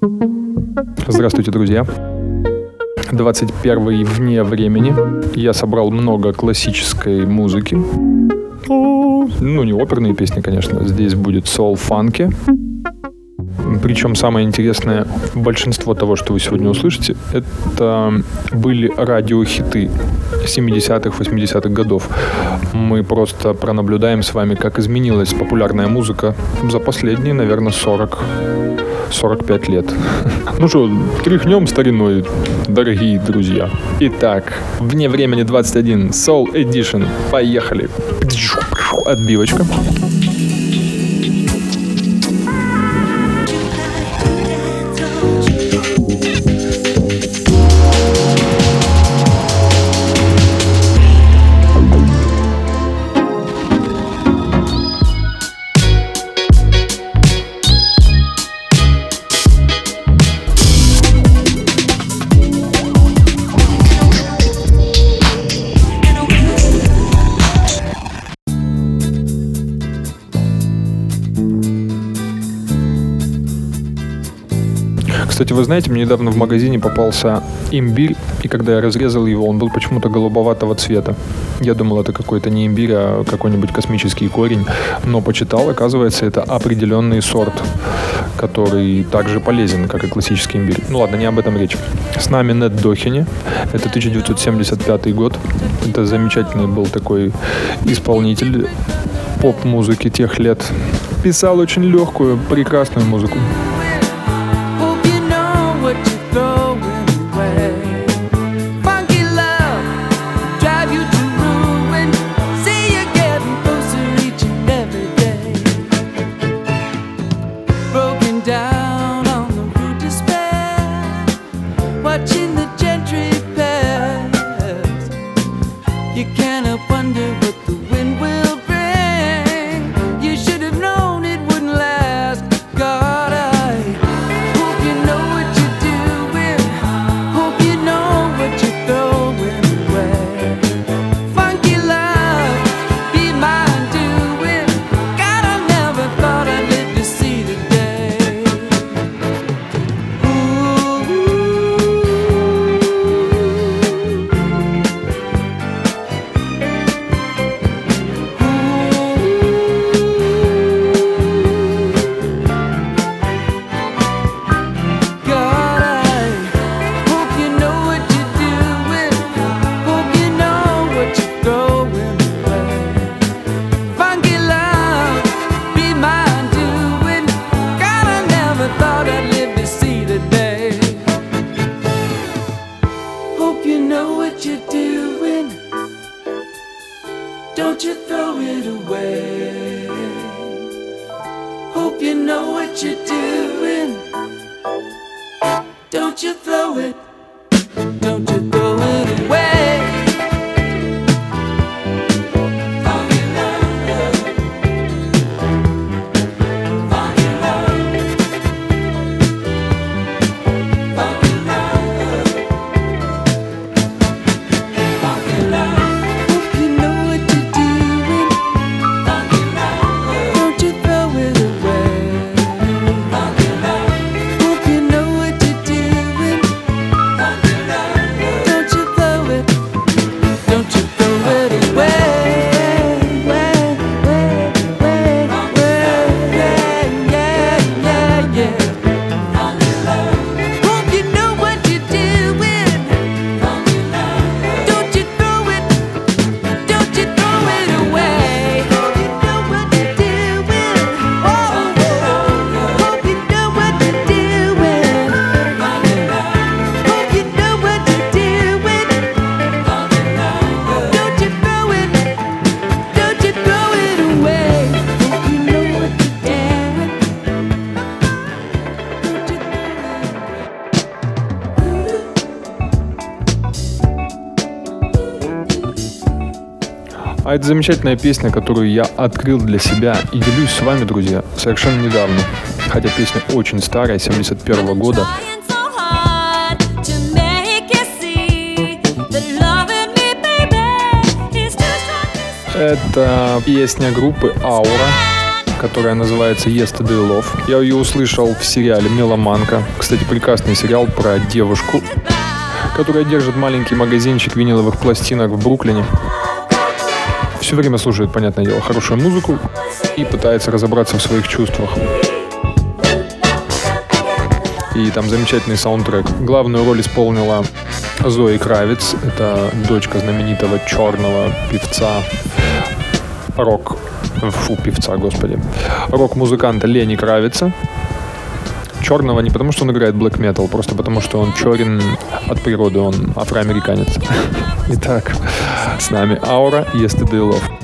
Здравствуйте, друзья. 21 вне времени. Я собрал много классической музыки. Ну, не оперные песни, конечно. Здесь будет сол-фанки. Причем самое интересное, большинство того, что вы сегодня услышите, это были радиохиты 70-х, 80-х годов. Мы просто пронаблюдаем с вами, как изменилась популярная музыка за последние, наверное, 40 45 лет. Ну что, тряхнем стариной, дорогие друзья. Итак, вне времени 21, Soul Edition. Поехали. Отбивочка. Кстати, вы знаете, мне недавно в магазине попался имбирь, и когда я разрезал его, он был почему-то голубоватого цвета. Я думал, это какой-то не имбирь, а какой-нибудь космический корень, но почитал, оказывается, это определенный сорт, который также полезен, как и классический имбирь. Ну ладно, не об этом речь. С нами Нед Дохини, это 1975 год, это замечательный был такой исполнитель поп-музыки тех лет. Писал очень легкую, прекрасную музыку. Don't you throw it away. Hope you know what you're doing. Don't you throw it замечательная песня, которую я открыл для себя и делюсь с вами, друзья, совершенно недавно. Хотя песня очень старая, 71 года. Это песня группы Аура. которая называется Yesterday Love. Я ее услышал в сериале «Меломанка». Кстати, прекрасный сериал про девушку, которая держит маленький магазинчик виниловых пластинок в Бруклине. Все время слушает, понятное дело, хорошую музыку и пытается разобраться в своих чувствах. И там замечательный саундтрек. Главную роль исполнила Зои Кравец. Это дочка знаменитого черного певца рок фу, певца, господи, рок-музыканта Лени Кравица. Черного не потому, что он играет black metal, просто потому, что он черен от природы, он афроамериканец. Итак, с нами Аура Yesterday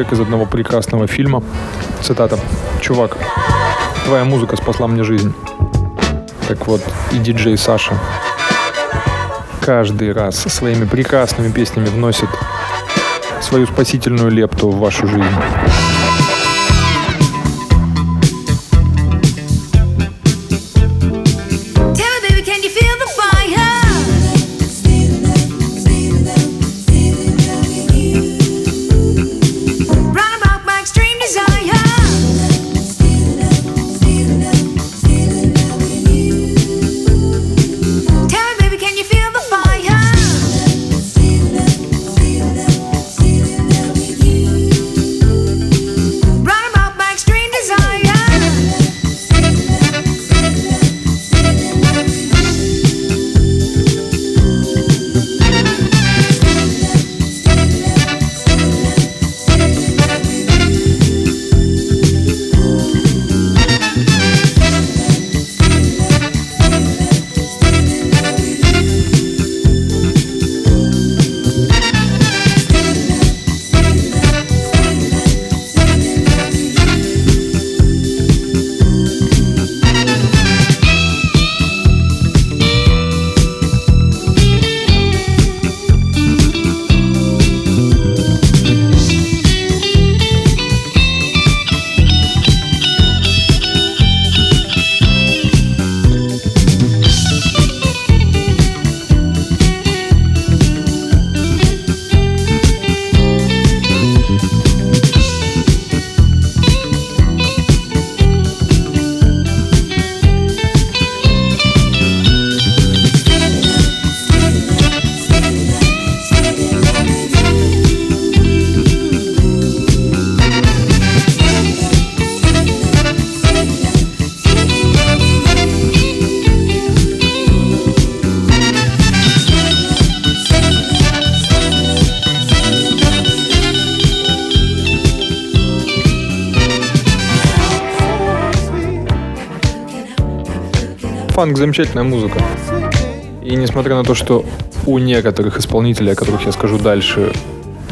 человек из одного прекрасного фильма. Цитата. «Чувак, твоя музыка спасла мне жизнь». Так вот, и диджей Саша каждый раз своими прекрасными песнями вносит свою спасительную лепту в вашу жизнь. Фанк замечательная музыка. И несмотря на то, что у некоторых исполнителей, о которых я скажу дальше,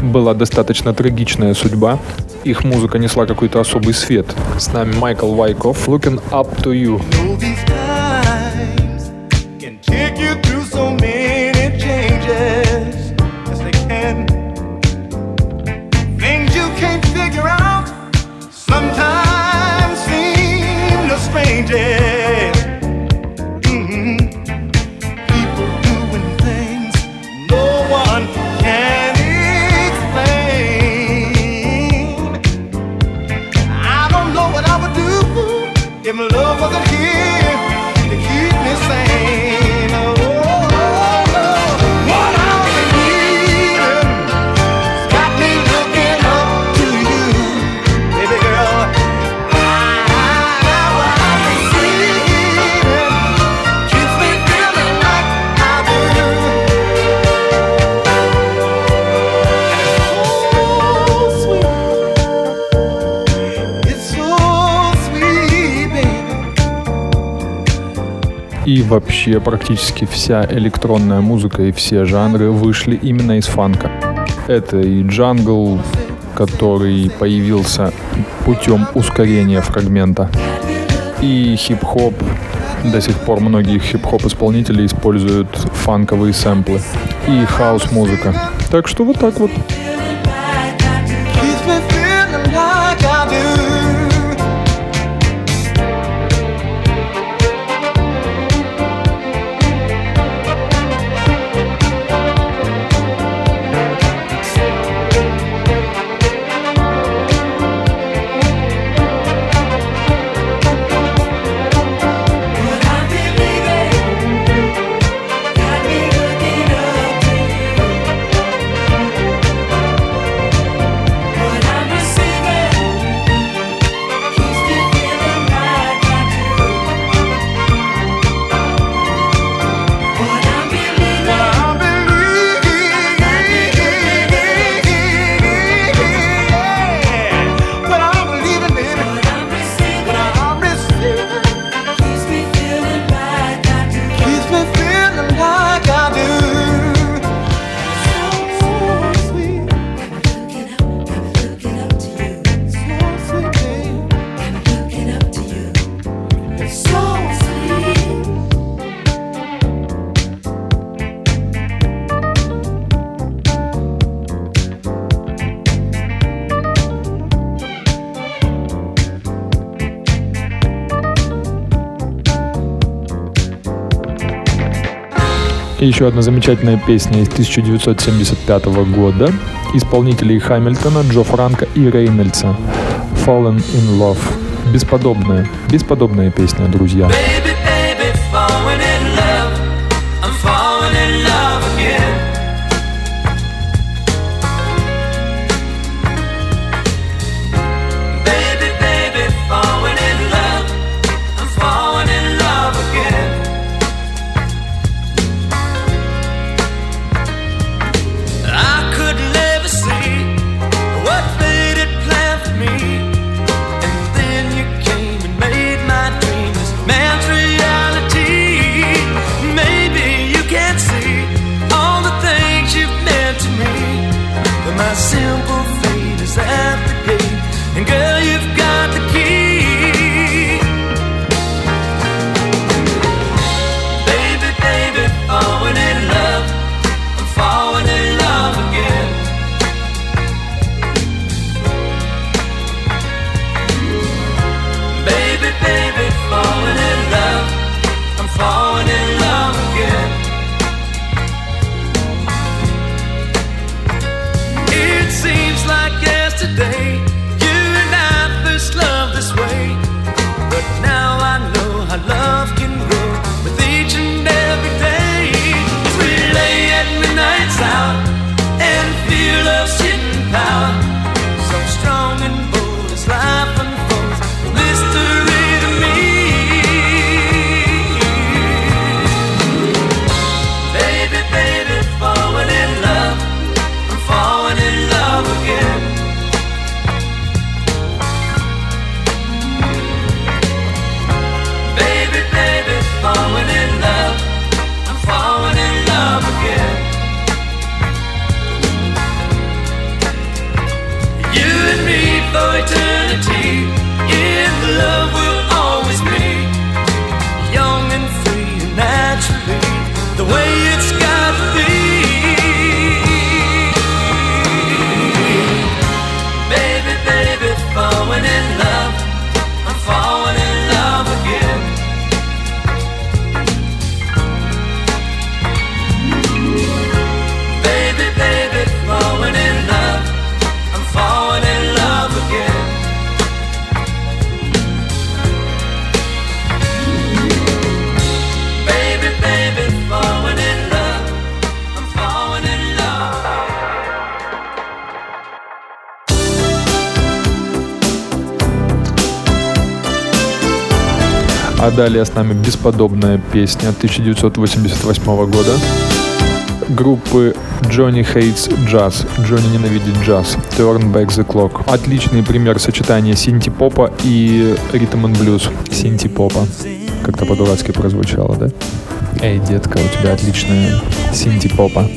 была достаточно трагичная судьба, их музыка несла какой-то особый свет. С нами Майкл Вайков, Looking Up To You. Вообще практически вся электронная музыка и все жанры вышли именно из фанка. Это и джангл, который появился путем ускорения фрагмента, и хип-хоп. До сих пор многие хип-хоп исполнители используют фанковые сэмплы. И хаос-музыка. Так что вот так вот. Еще одна замечательная песня из 1975 года исполнителей Хамильтона, Джо Франка и Рейнольдса «Fallen in Love». Бесподобная, бесподобная песня, друзья. Baby, далее с нами бесподобная песня 1988 года группы Johnny Hates Jazz. Джонни ненавидит джаз. Turn Back the Clock. Отличный пример сочетания синти-попа и ритм and блюз. Синти-попа. Как-то по-дурацки прозвучало, да? Эй, детка, у тебя отличная синти-попа.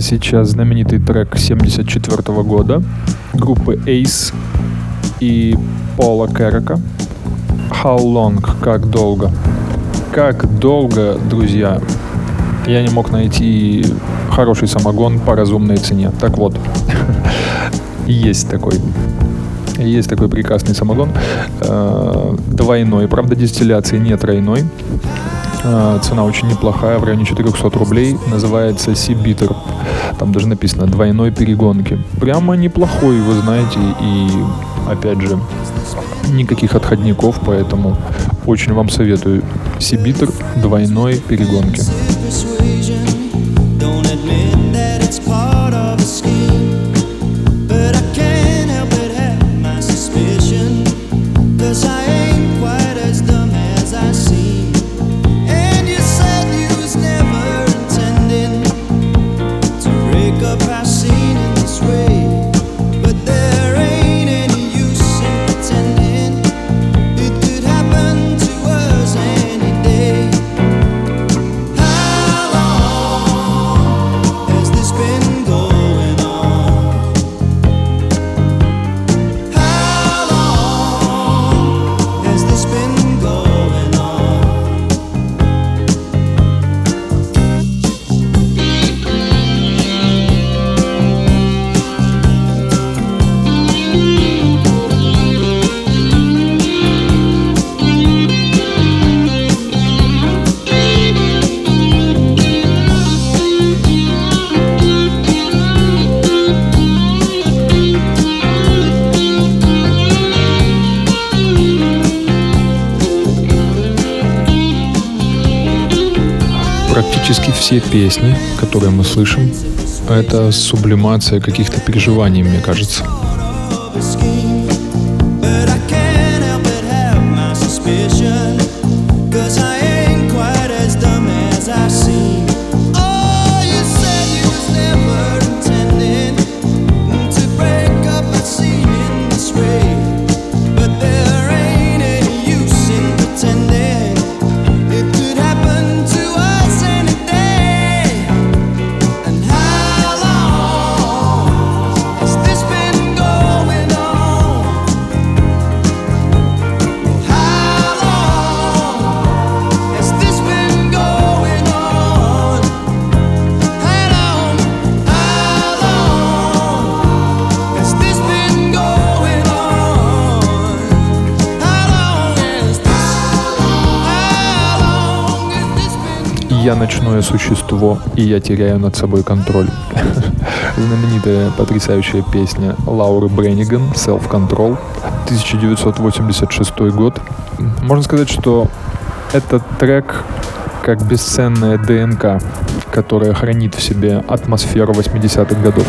Сейчас знаменитый трек 74 года группы Ace и Пола Керека. How long? Как долго? Как долго, друзья, я не мог найти хороший самогон по разумной цене. Так вот, есть такой есть такой прекрасный самогон. Э, двойной, правда, дистилляции не тройной. Э, цена очень неплохая, в районе 400 рублей. Называется Сибитер. Там даже написано двойной перегонки. Прямо неплохой, вы знаете. И опять же, никаких отходников, поэтому очень вам советую. Сибитр двойной перегонки. Песни, которые мы слышим, это сублимация каких-то переживаний, мне кажется. Ночное существо, и я теряю над собой контроль. Знаменитая потрясающая песня Лауры Бренниган «Self Control», 1986 год. Можно сказать, что этот трек как бесценная ДНК, которая хранит в себе атмосферу 80-х годов.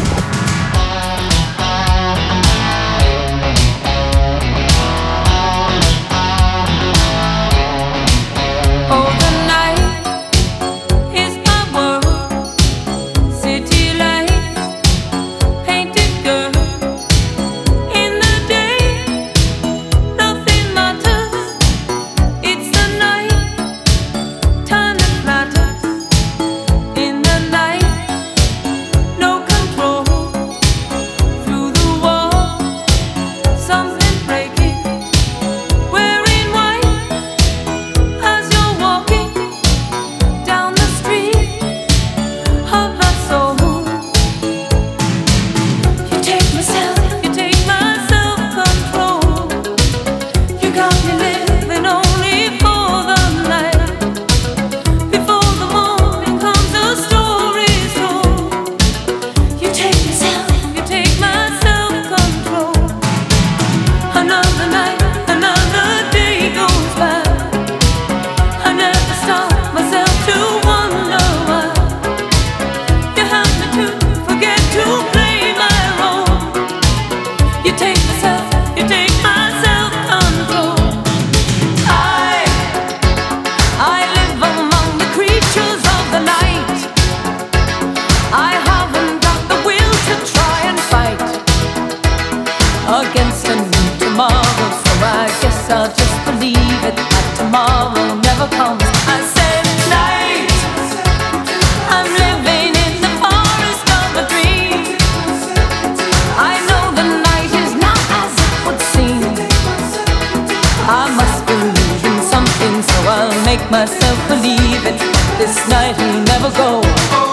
make myself believe it. This night will never go.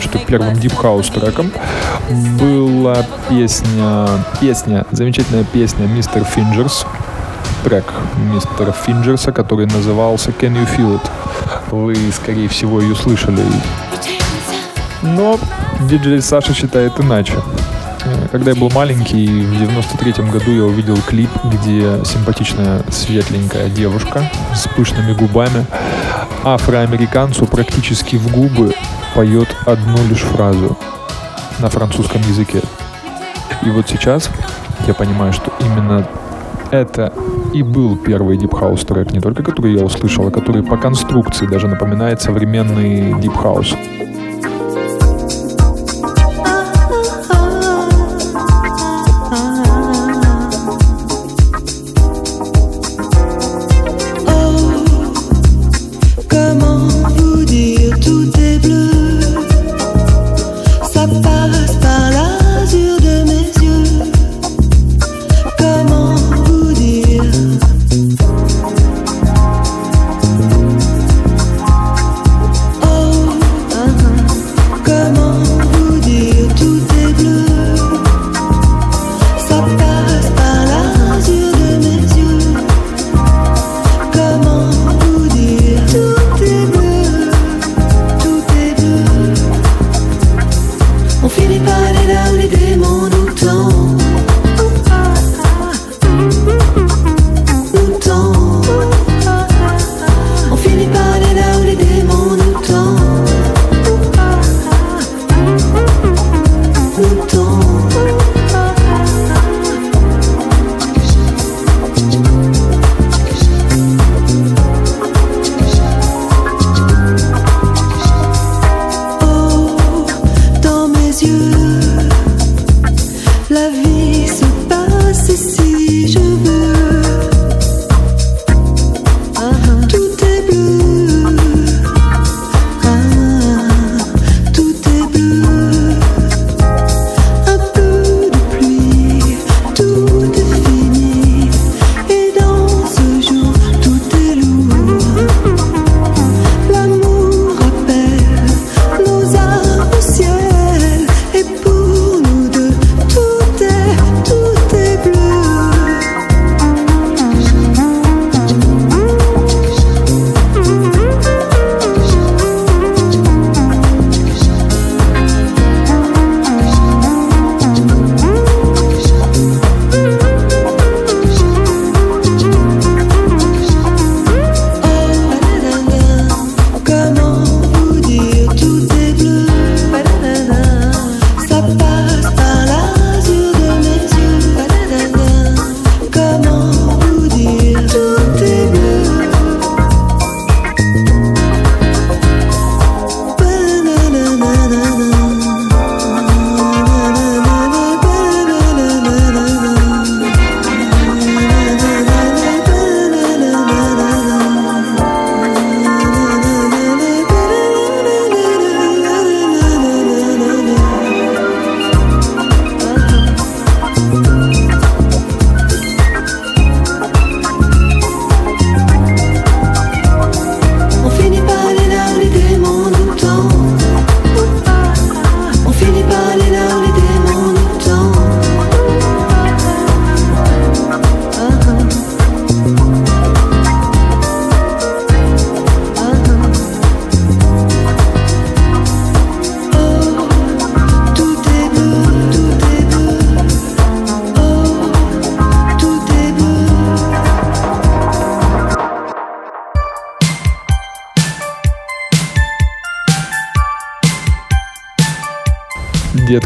Считают, что первым Deep House треком была песня, песня, замечательная песня Мистер Финджерс, трек мистера Финджерса, который назывался Can You Feel It. Вы, скорее всего, ее слышали. Но диджей Саша считает иначе. Когда я был маленький, в 93 году я увидел клип, где симпатичная светленькая девушка с пышными губами афроамериканцу практически в губы поет одну лишь фразу на французском языке. И вот сейчас я понимаю, что именно это и был первый Deep House трек, не только который я услышал, а который по конструкции даже напоминает современный Deep House.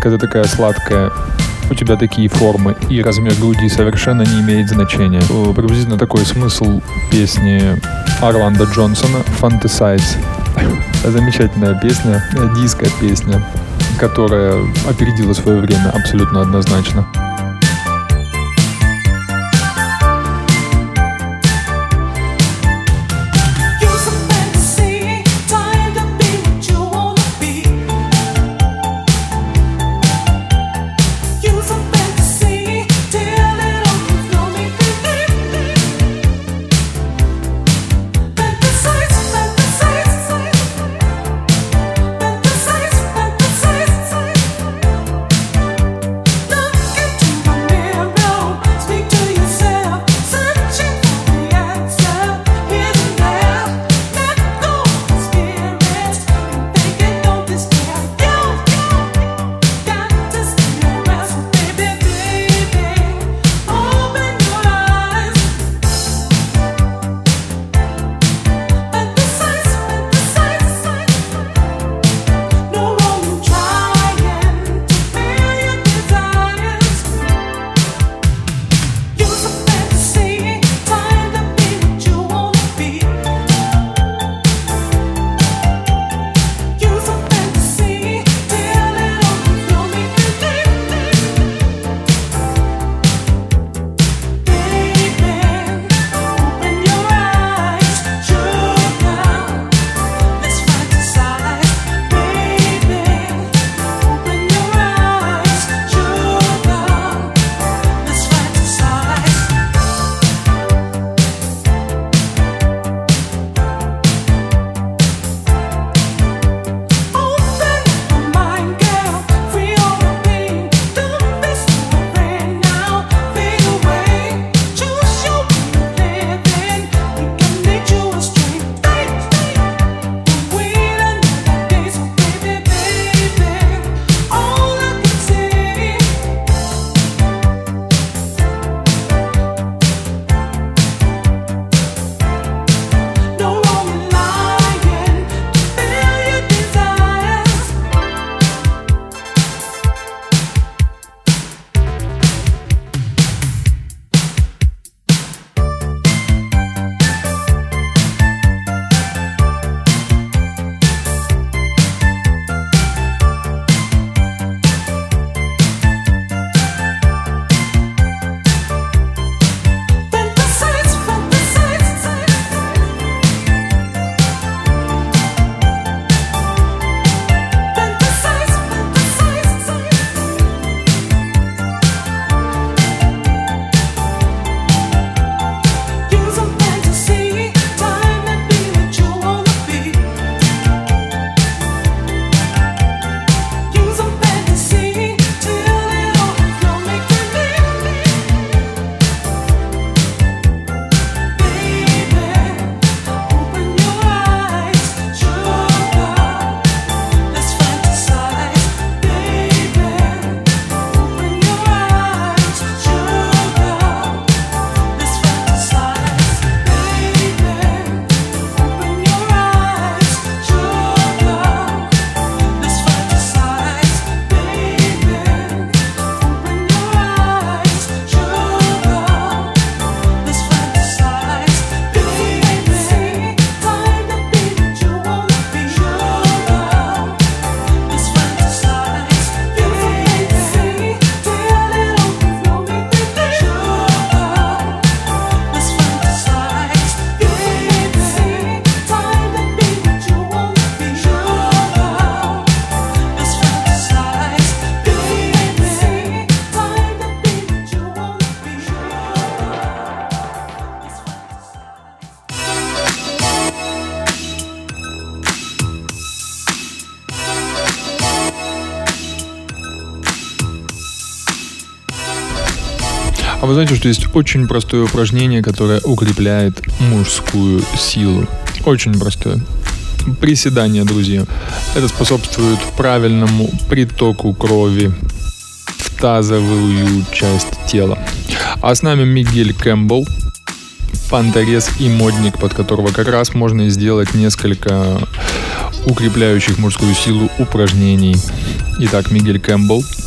Детка, ты такая сладкая, у тебя такие формы, и размер груди совершенно не имеет значения. Приблизительно такой смысл песни Орландо Джонсона «Fantasize». Замечательная песня, диско-песня, которая опередила свое время абсолютно однозначно. Вы знаете, что есть очень простое упражнение, которое укрепляет мужскую силу. Очень простое. Приседания, друзья. Это способствует правильному притоку крови в тазовую часть тела. А с нами Мигель Кэмпбелл, панторез и модник, под которого как раз можно сделать несколько укрепляющих мужскую силу упражнений. Итак, Мигель Кэмпбелл –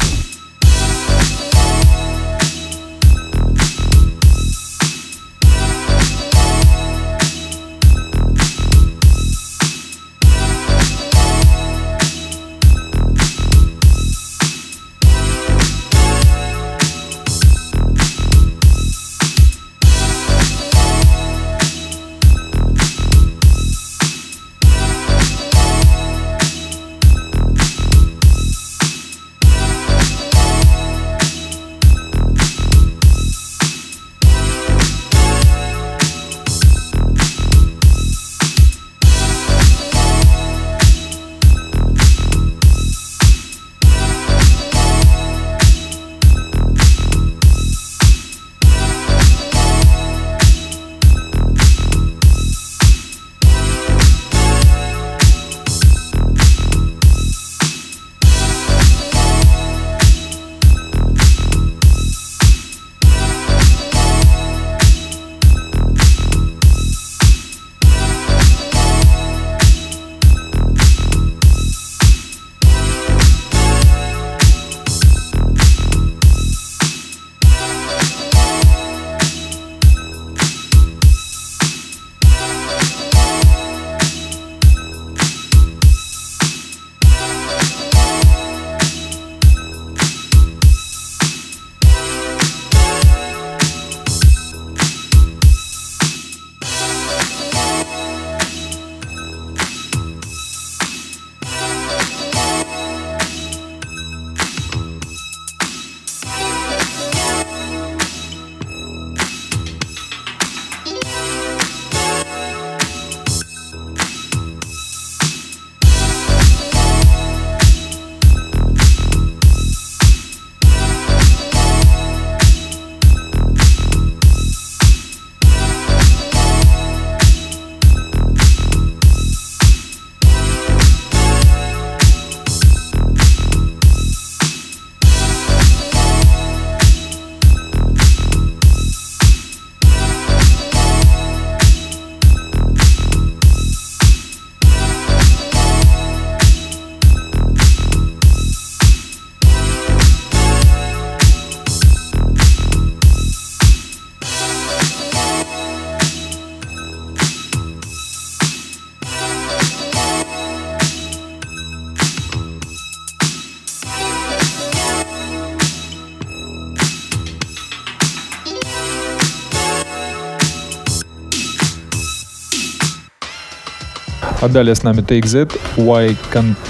далее с нами Take That, Why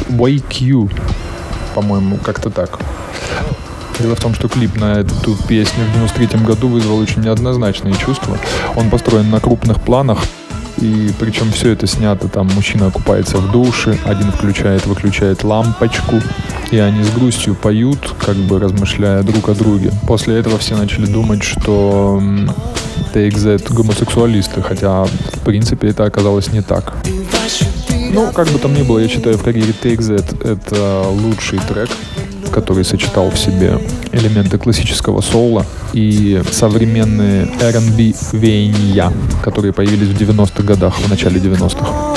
You, по-моему, как-то так. Дело в том, что клип на эту песню в 93 году вызвал очень неоднозначные чувства. Он построен на крупных планах, и причем все это снято, там мужчина купается в душе, один включает, выключает лампочку, и они с грустью поют, как бы размышляя друг о друге. После этого все начали думать, что TXZ гомосексуалисты, хотя в принципе это оказалось не так. Ну, как бы там ни было, я считаю, в карьере TXZ это лучший трек, который сочетал в себе элементы классического соула и современные R&B веяния, которые появились в 90-х годах, в начале 90-х.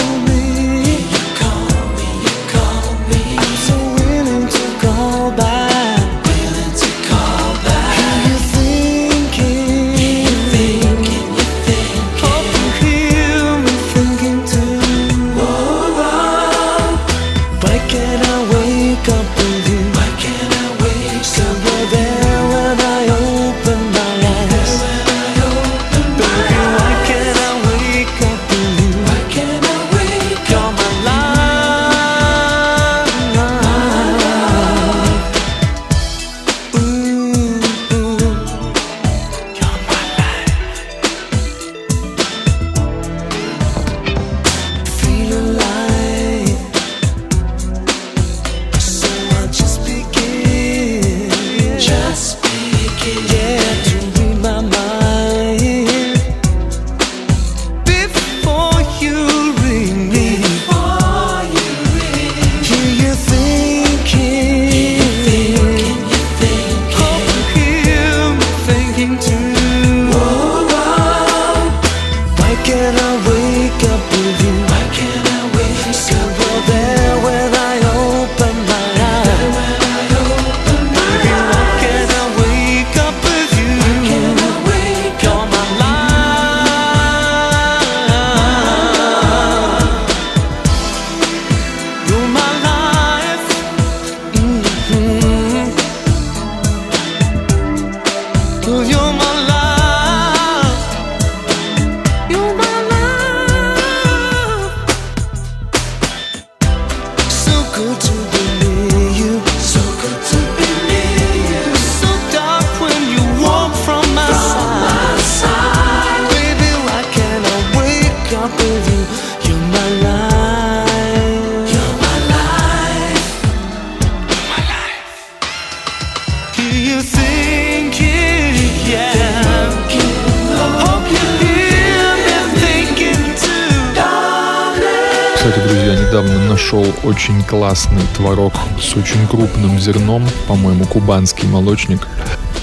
Классный творог с очень крупным зерном, по-моему, кубанский молочник,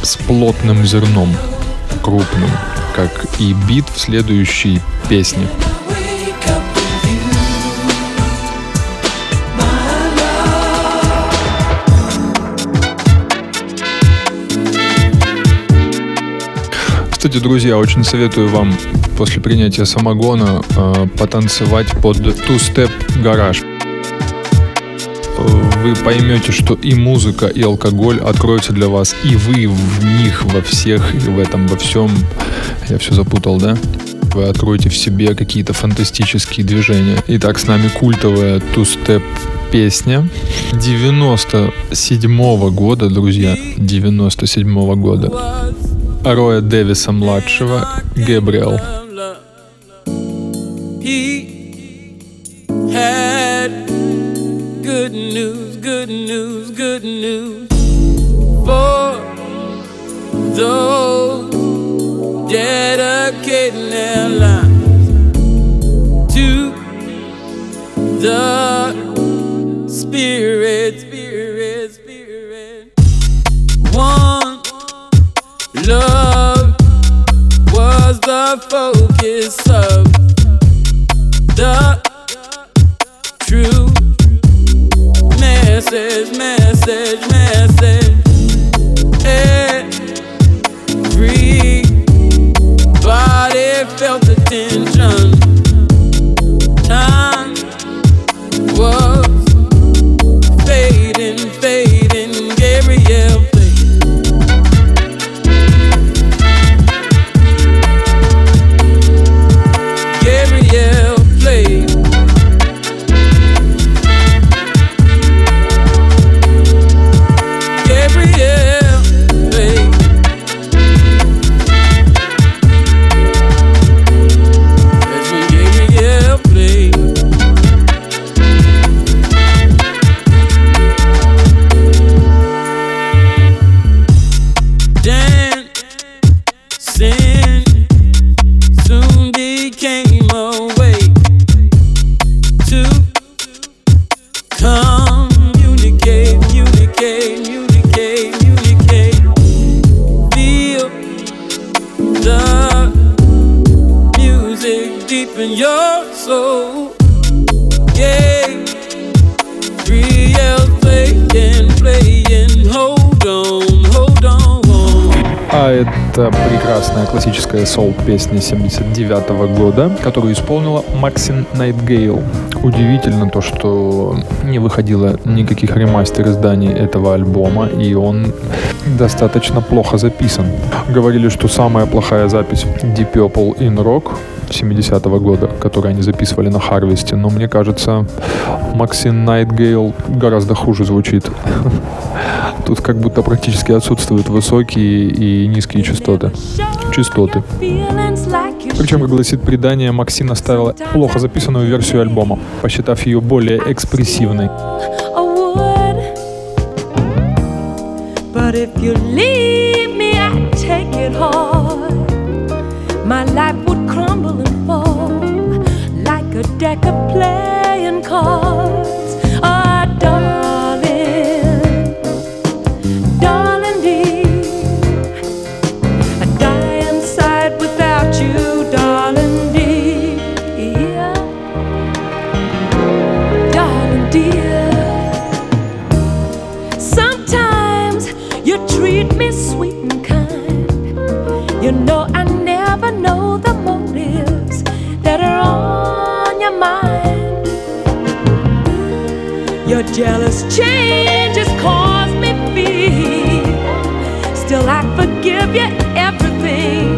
с плотным зерном, крупным, как и бит в следующей песне. Кстати, друзья, очень советую вам после принятия самогона э, потанцевать под two-step гараж. Вы поймете, что и музыка, и алкоголь откроются для вас, и вы в них, во всех, и в этом, во всем. Я все запутал, да? Вы откроете в себе какие-то фантастические движения. Итак, с нами культовая two-step песня 97 -го года, друзья, 97 -го года. Роя Дэвиса младшего, Гэбриэл. Соул-песня 79 -го года, которую исполнила Максин Найтгейл. Удивительно то, что не выходило никаких ремастер изданий этого альбома, и он достаточно плохо записан. Говорили, что самая плохая запись Deep Purple in Rock 70-го года, который они записывали на Харвесте, но мне кажется, Максин Найтгейл гораздо хуже звучит. Тут как будто практически отсутствуют высокие и низкие частоты. Частоты. Причем, как гласит предание, Максин оставила плохо записанную версию альбома, посчитав ее более экспрессивной. But if you leave me, I take it hard. My life would crumble and fall like a deck of playing cards. Jealous changes cause me fear. Still, I forgive you everything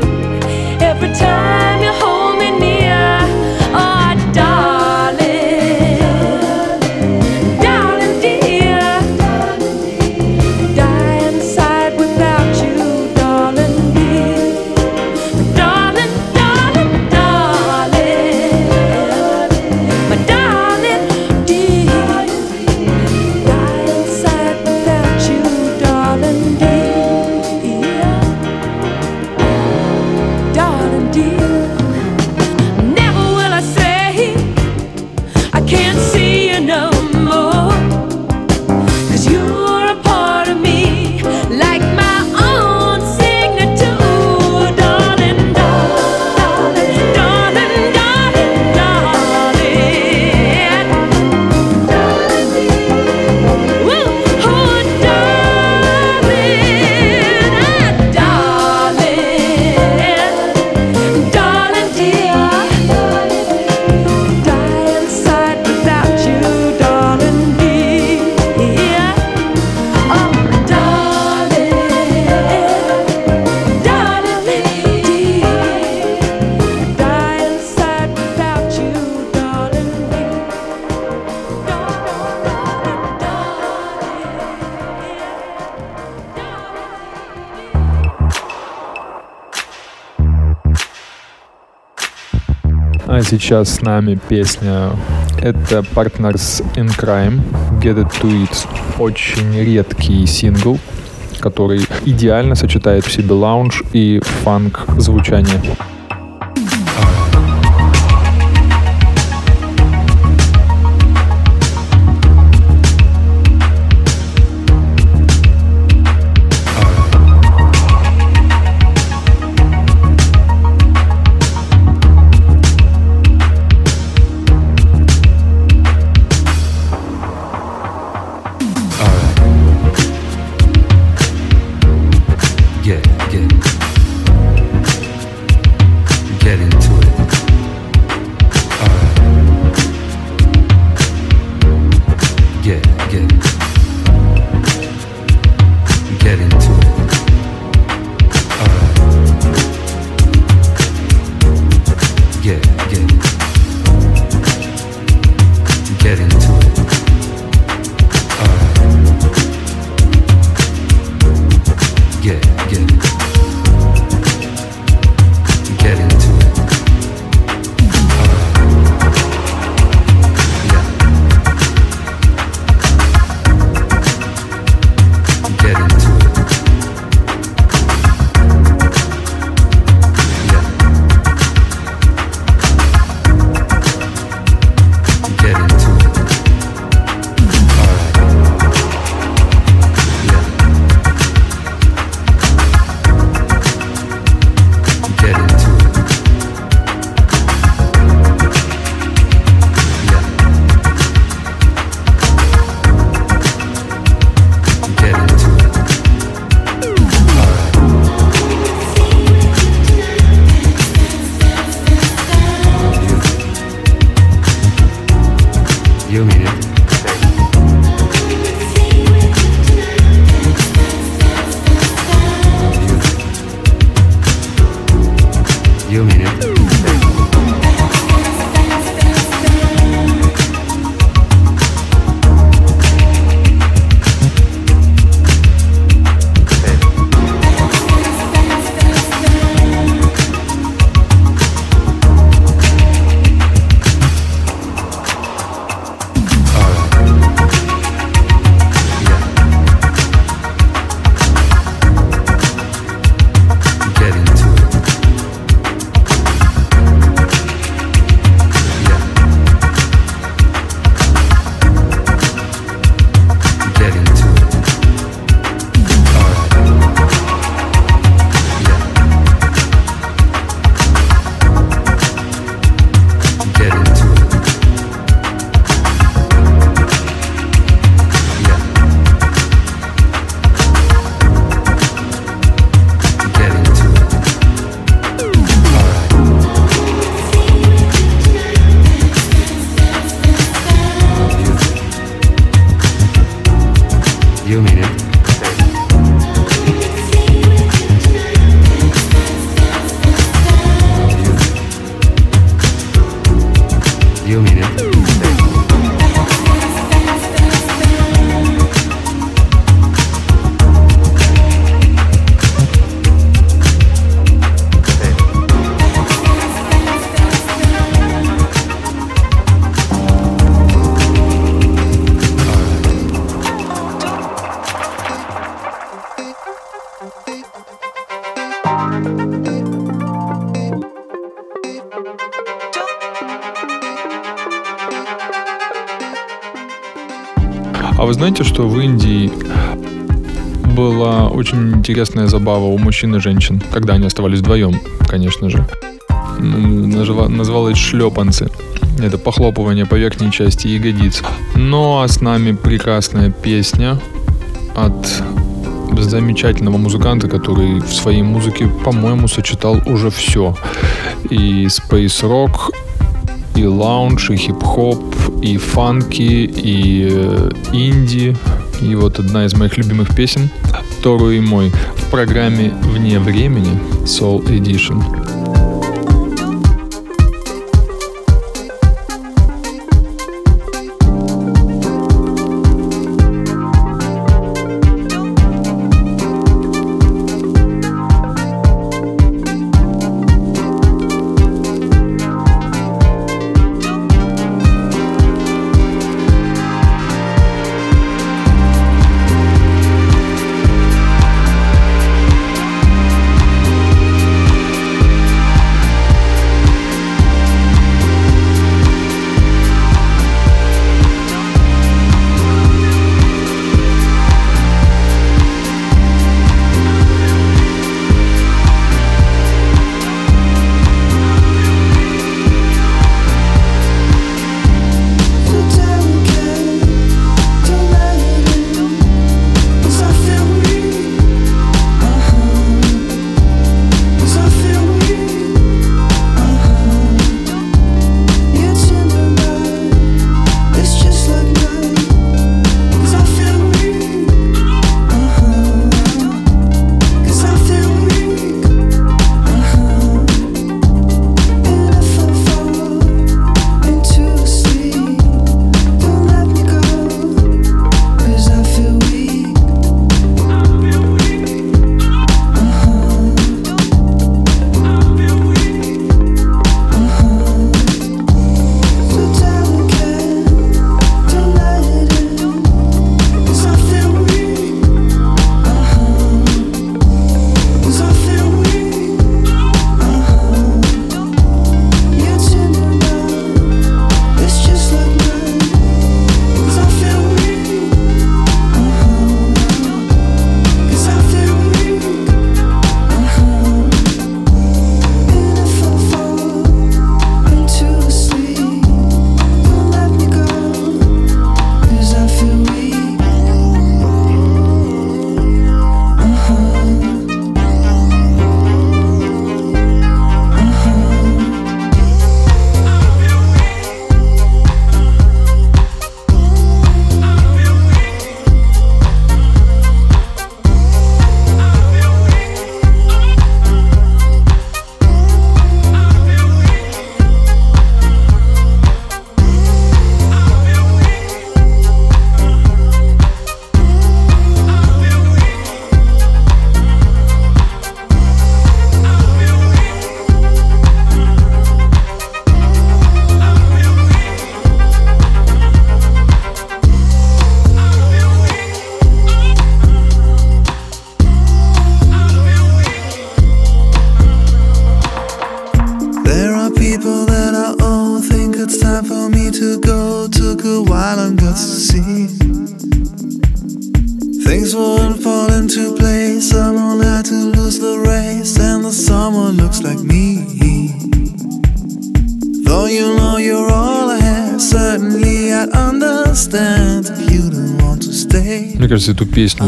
сейчас с нами песня это Partners in Crime Get It To It. Очень редкий сингл, который идеально сочетает в себе лаунж и фанк звучание. Знаете, что в Индии была очень интересная забава у мужчин и женщин, когда они оставались вдвоем, конечно же. Называлось шлепанцы. Это похлопывание по верхней части ягодиц. Ну а с нами прекрасная песня от замечательного музыканта, который в своей музыке, по-моему, сочетал уже все. И спейс рок, и лаунж, и хип-хоп, и фанки, и э, инди. И вот одна из моих любимых песен «Тору и мой» в программе «Вне времени» Soul Edition.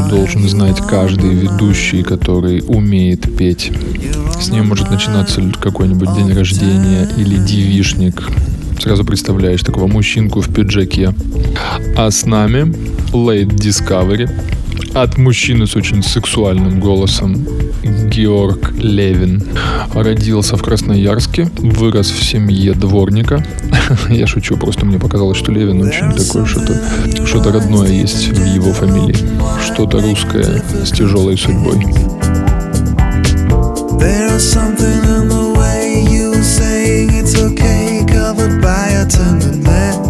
Должен знать каждый ведущий, который умеет петь. С ней может начинаться какой-нибудь день рождения или девишник. Сразу представляешь такого мужчинку в пиджаке. А с нами Late Discovery от мужчины с очень сексуальным голосом Георг Левин. Родился в Красноярске, вырос в семье дворника. Я шучу, просто мне показалось, что Левин очень такое что-то что родное есть в его фамилии. Что-то русское с тяжелой судьбой. Covered by a tender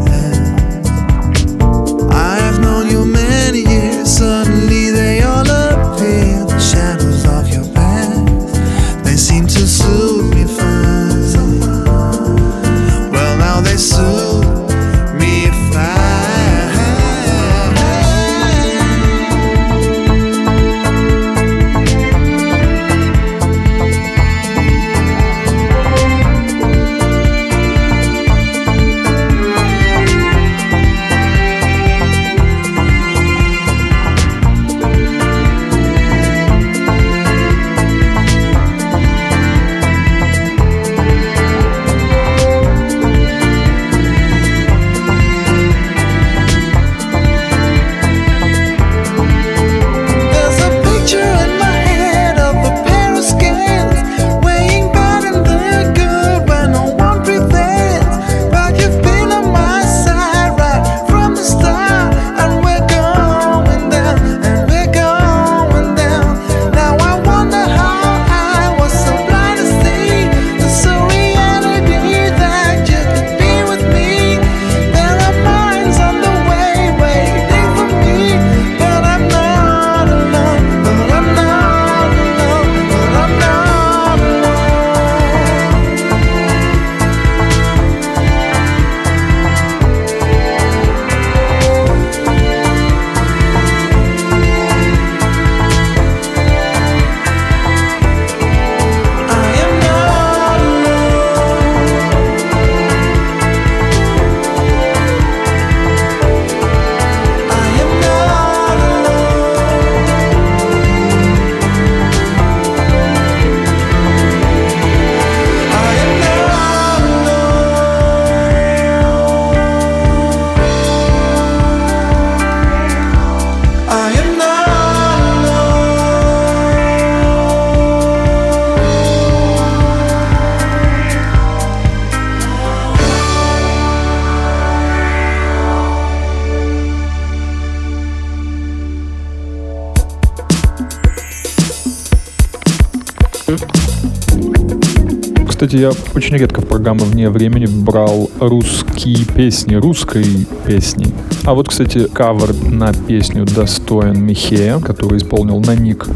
Кстати, я очень редко в программы «Вне времени» брал русские песни, русской песни. А вот, кстати, кавер на песню «Достоин Михея», который исполнил на ник.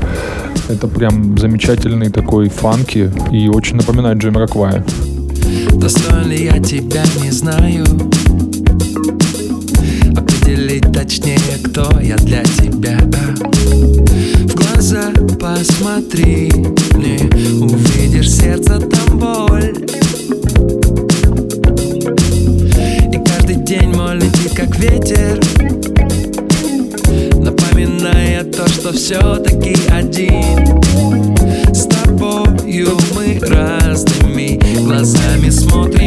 Это прям замечательный такой фанки и очень напоминает Джейм Роквая. Достоин ли я тебя, не знаю Определить точнее, кто я для тебя посмотри мне Увидишь сердце там боль. И каждый день мой летит как ветер Напоминая то, что все-таки один. С тобою мы разными глазами смотрим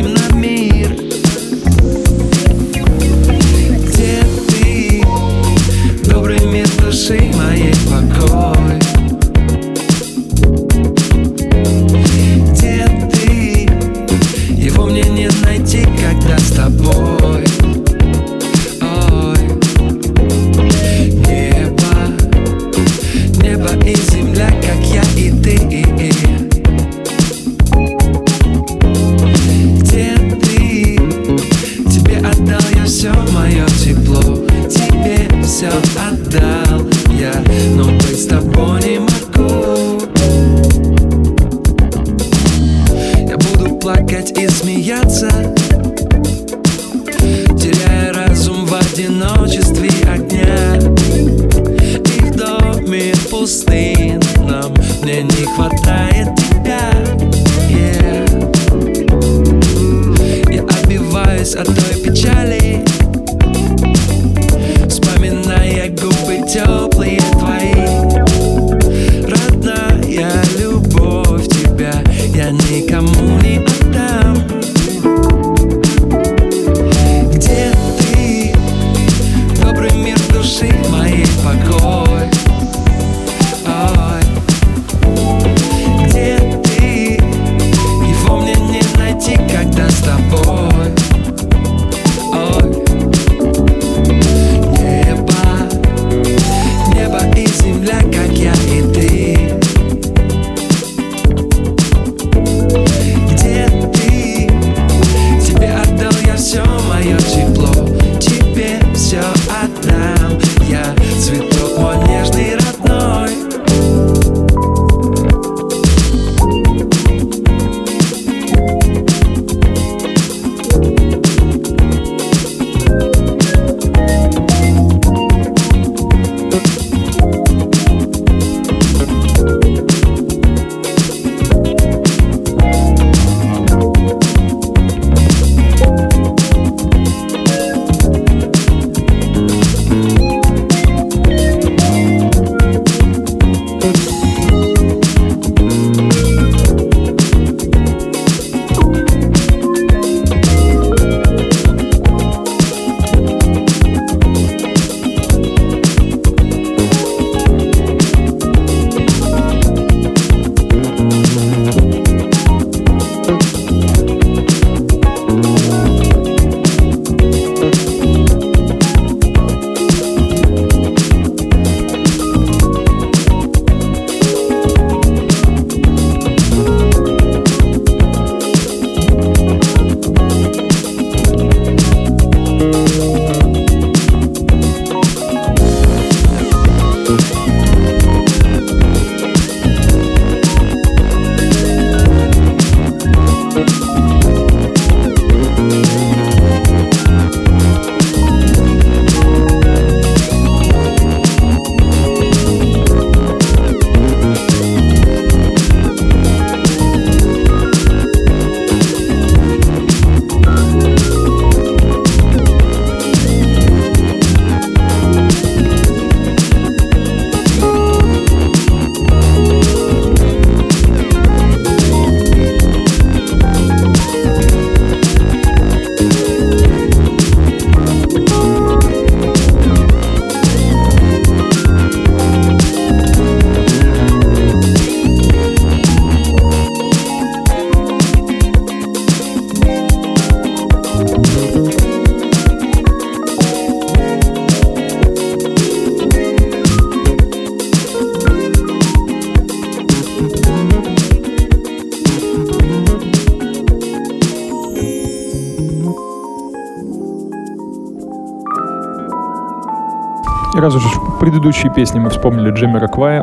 предыдущей песни мы вспомнили Джимми Роквая,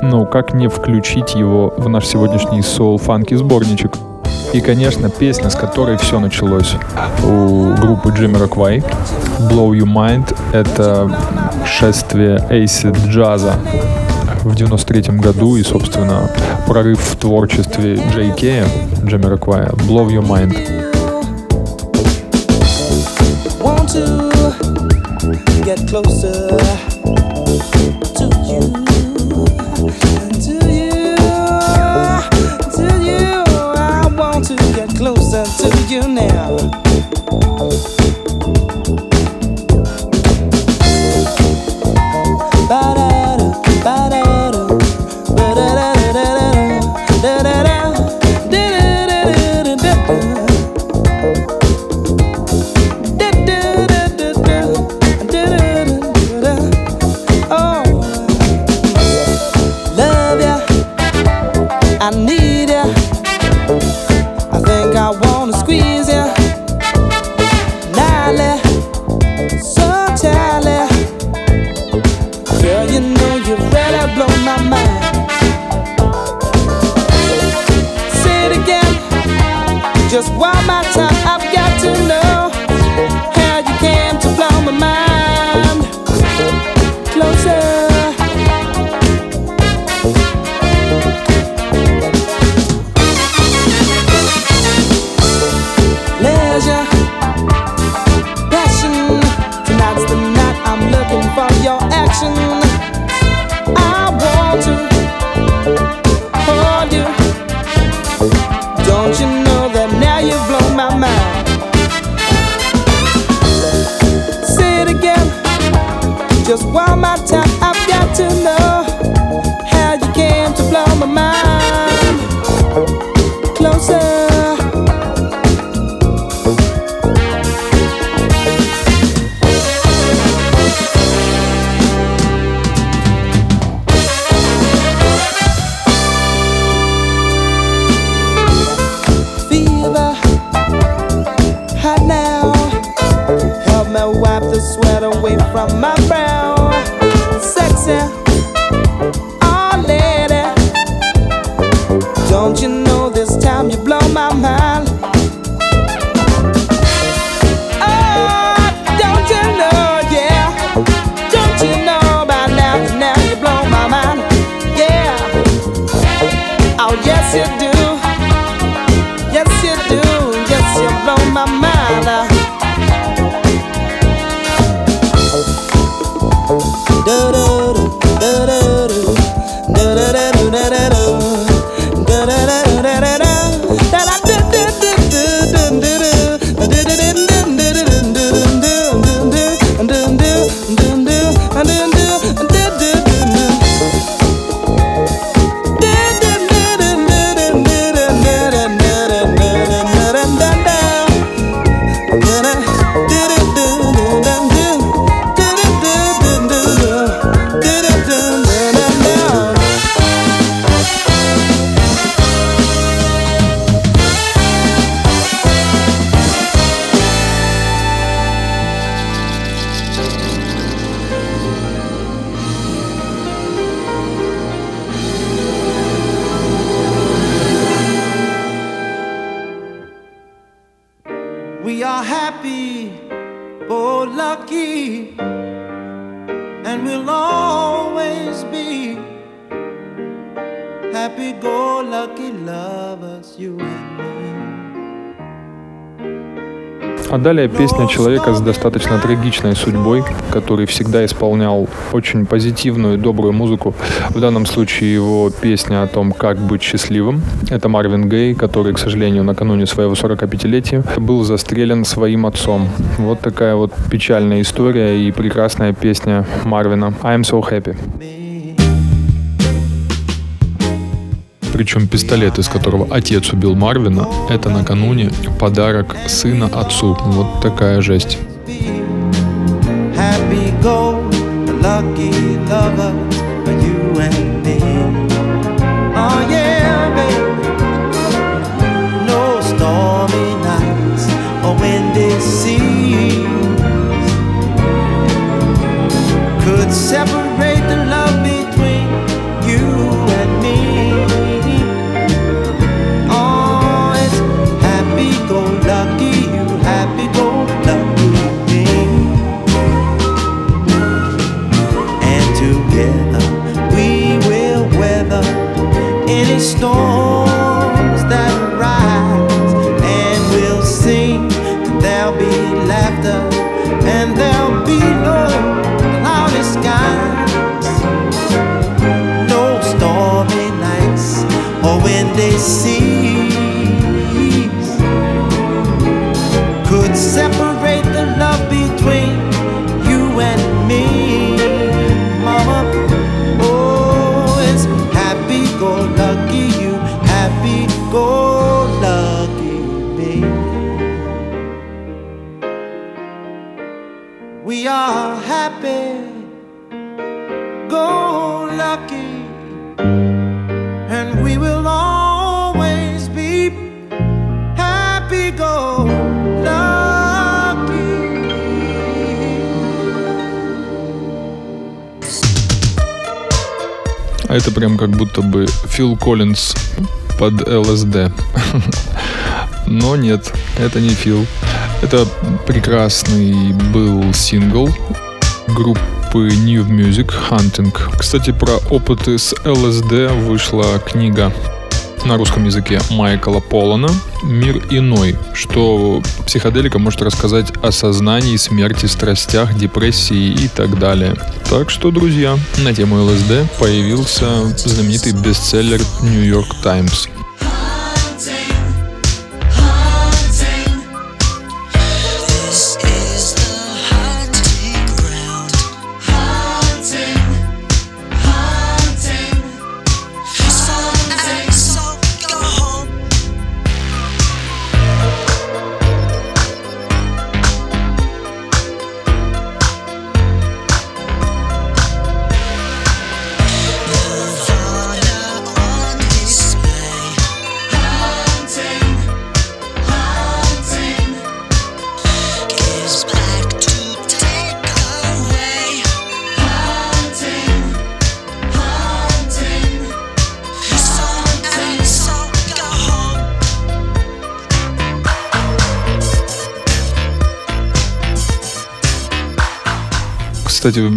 но ну, как не включить его в наш сегодняшний соул-фанки сборничек? И, конечно, песня, с которой все началось у группы Джимми Роквай. Blow Your Mind — это шествие эйсид джаза в 93 году и, собственно, прорыв в творчестве Джей Кея, Джимми Роквая, Blow Your Mind. А далее песня человека с достаточно трагичной судьбой, который всегда исполнял очень позитивную и добрую музыку. В данном случае его песня о том, как быть счастливым. Это Марвин Гей, который, к сожалению, накануне своего 45-летия был застрелен своим отцом. Вот такая вот печальная история и прекрасная песня Марвина «I'm so happy». Причем пистолет, из которого отец убил Марвина, это накануне подарок сына отцу. Вот такая жесть. Прям как будто бы Фил Коллинз под ЛСД. Но нет, это не Фил. Это прекрасный был сингл группы New Music Hunting. Кстати, про опыты с ЛСД вышла книга на русском языке Майкла Полана «Мир иной», что психоделика может рассказать о сознании, смерти, страстях, депрессии и так далее. Так что, друзья, на тему ЛСД появился знаменитый бестселлер New York Кстати,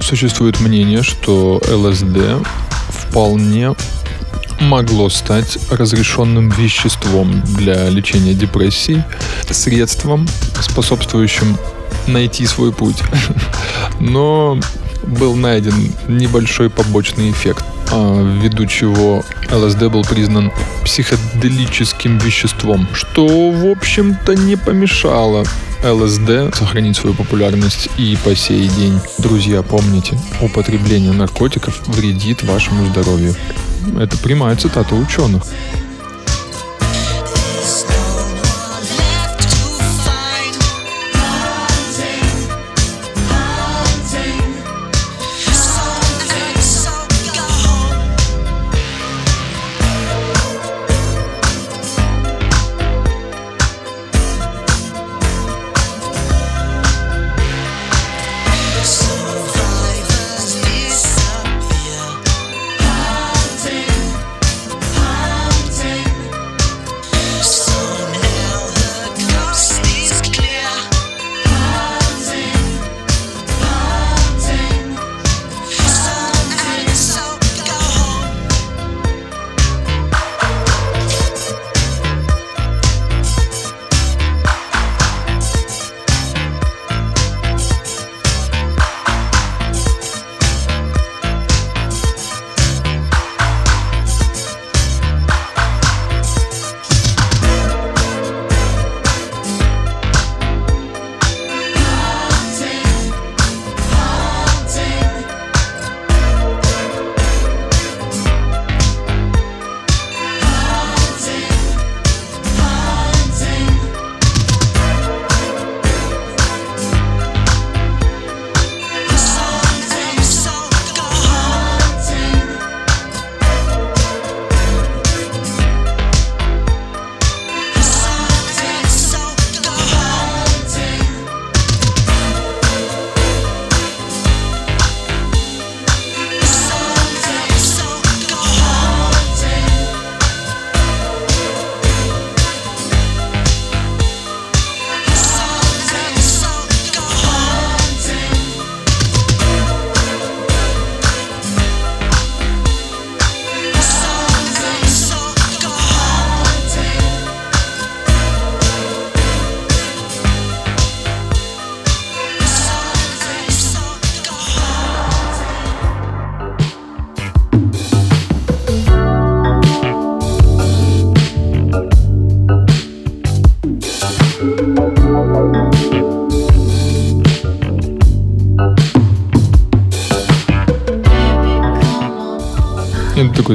существует мнение, что ЛСД вполне могло стать разрешенным веществом для лечения депрессии, средством, способствующим найти свой путь. Но был найден небольшой побочный эффект, ввиду чего ЛСД был признан психоделическим веществом, что, в общем-то, не помешало ЛСД сохранить свою популярность и по сей день. Друзья, помните, употребление наркотиков вредит вашему здоровью. Это прямая цитата ученых.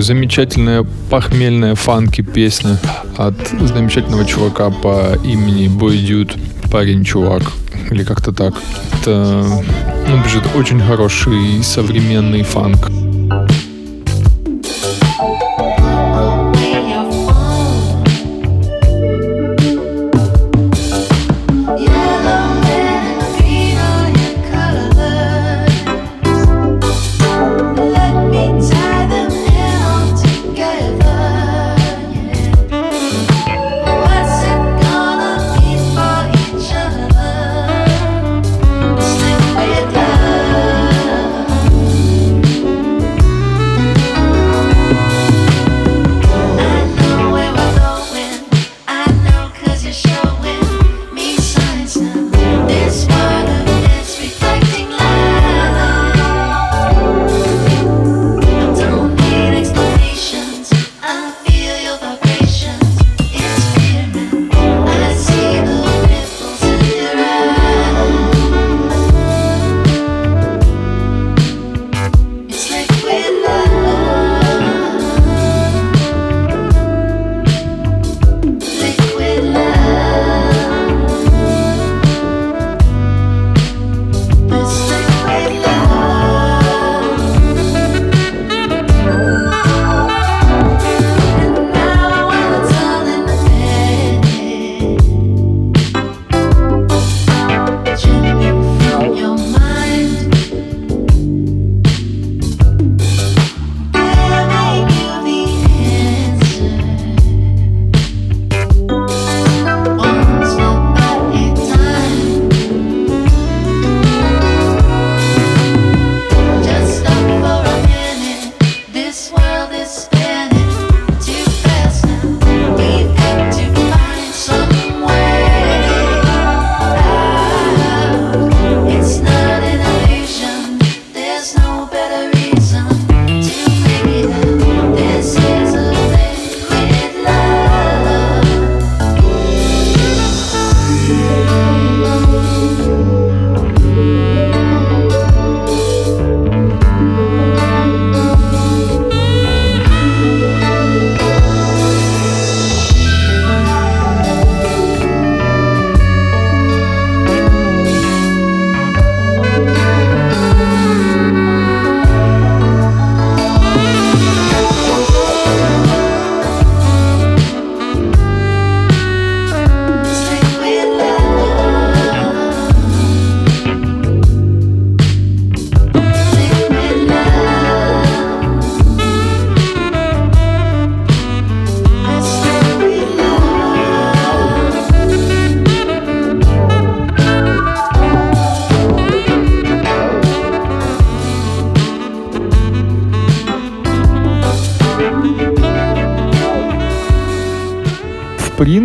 Замечательная похмельная фанки песня от замечательного чувака по имени Dude, парень-чувак, или как-то так. Это, ну, бежит очень хороший современный фанк.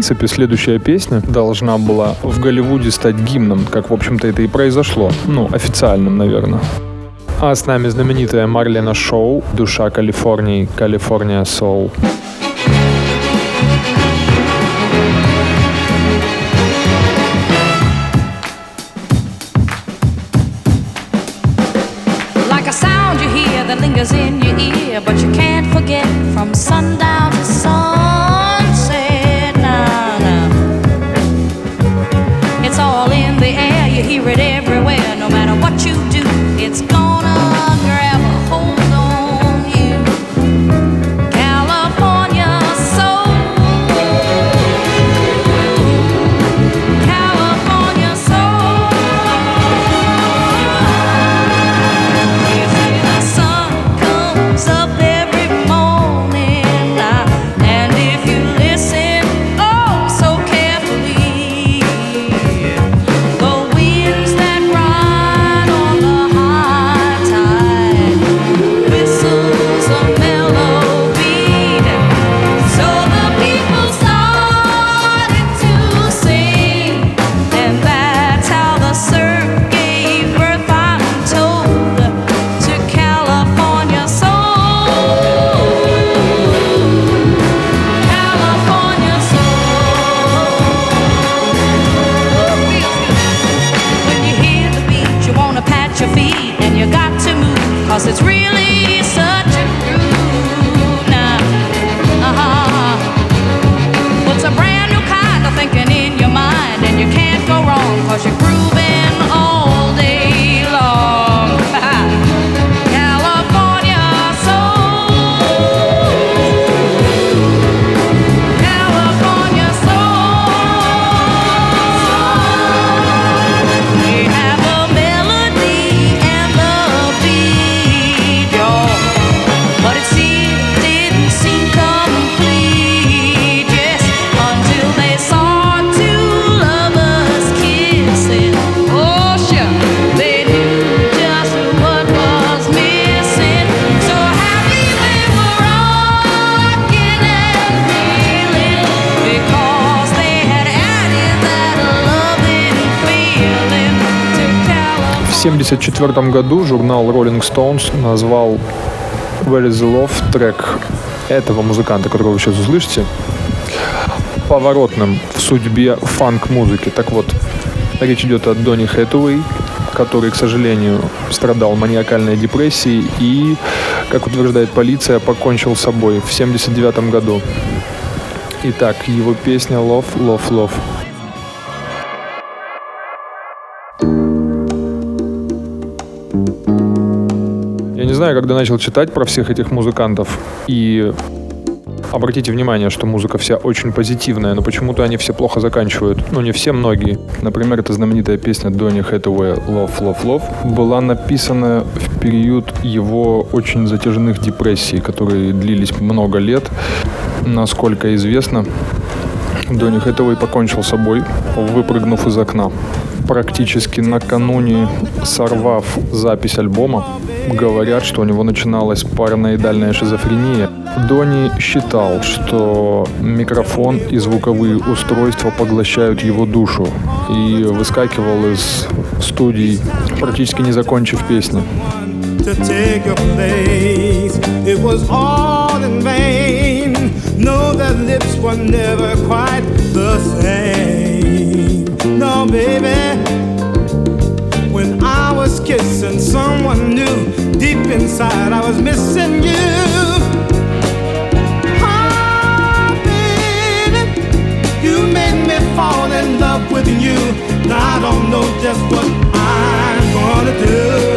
Принципе, следующая песня должна была в Голливуде стать гимном, как, в общем-то, это и произошло. Ну, официальным, наверное. А с нами знаменитая Марлена Шоу «Душа Калифорнии», «Калифорния Соул». Назвал Where is the Love трек этого музыканта, которого вы сейчас услышите, поворотным в судьбе фанк-музыки. Так вот, речь идет о Донни Хэтуэй, который, к сожалению, страдал маниакальной депрессией и, как утверждает полиция, покончил с собой в 1979 году. Итак, его песня «Love, Love, Love». Когда начал читать про всех этих музыкантов и Обратите внимание, что музыка вся очень позитивная, но почему-то они все плохо заканчивают. Ну, не все, многие. Например, эта знаменитая песня Донни Хэтэуэя «Love, Love, Love» была написана в период его очень затяжных депрессий, которые длились много лет. Насколько известно, Донни Хэтэуэй покончил с собой, выпрыгнув из окна практически накануне сорвав запись альбома, говорят, что у него начиналась параноидальная шизофрения. Дони считал, что микрофон и звуковые устройства поглощают его душу и выскакивал из студий, практически не закончив песни. Baby. Kissing someone new, deep inside I was missing you. Oh, baby, you made me fall in love with you. Now I don't know just what I'm gonna do.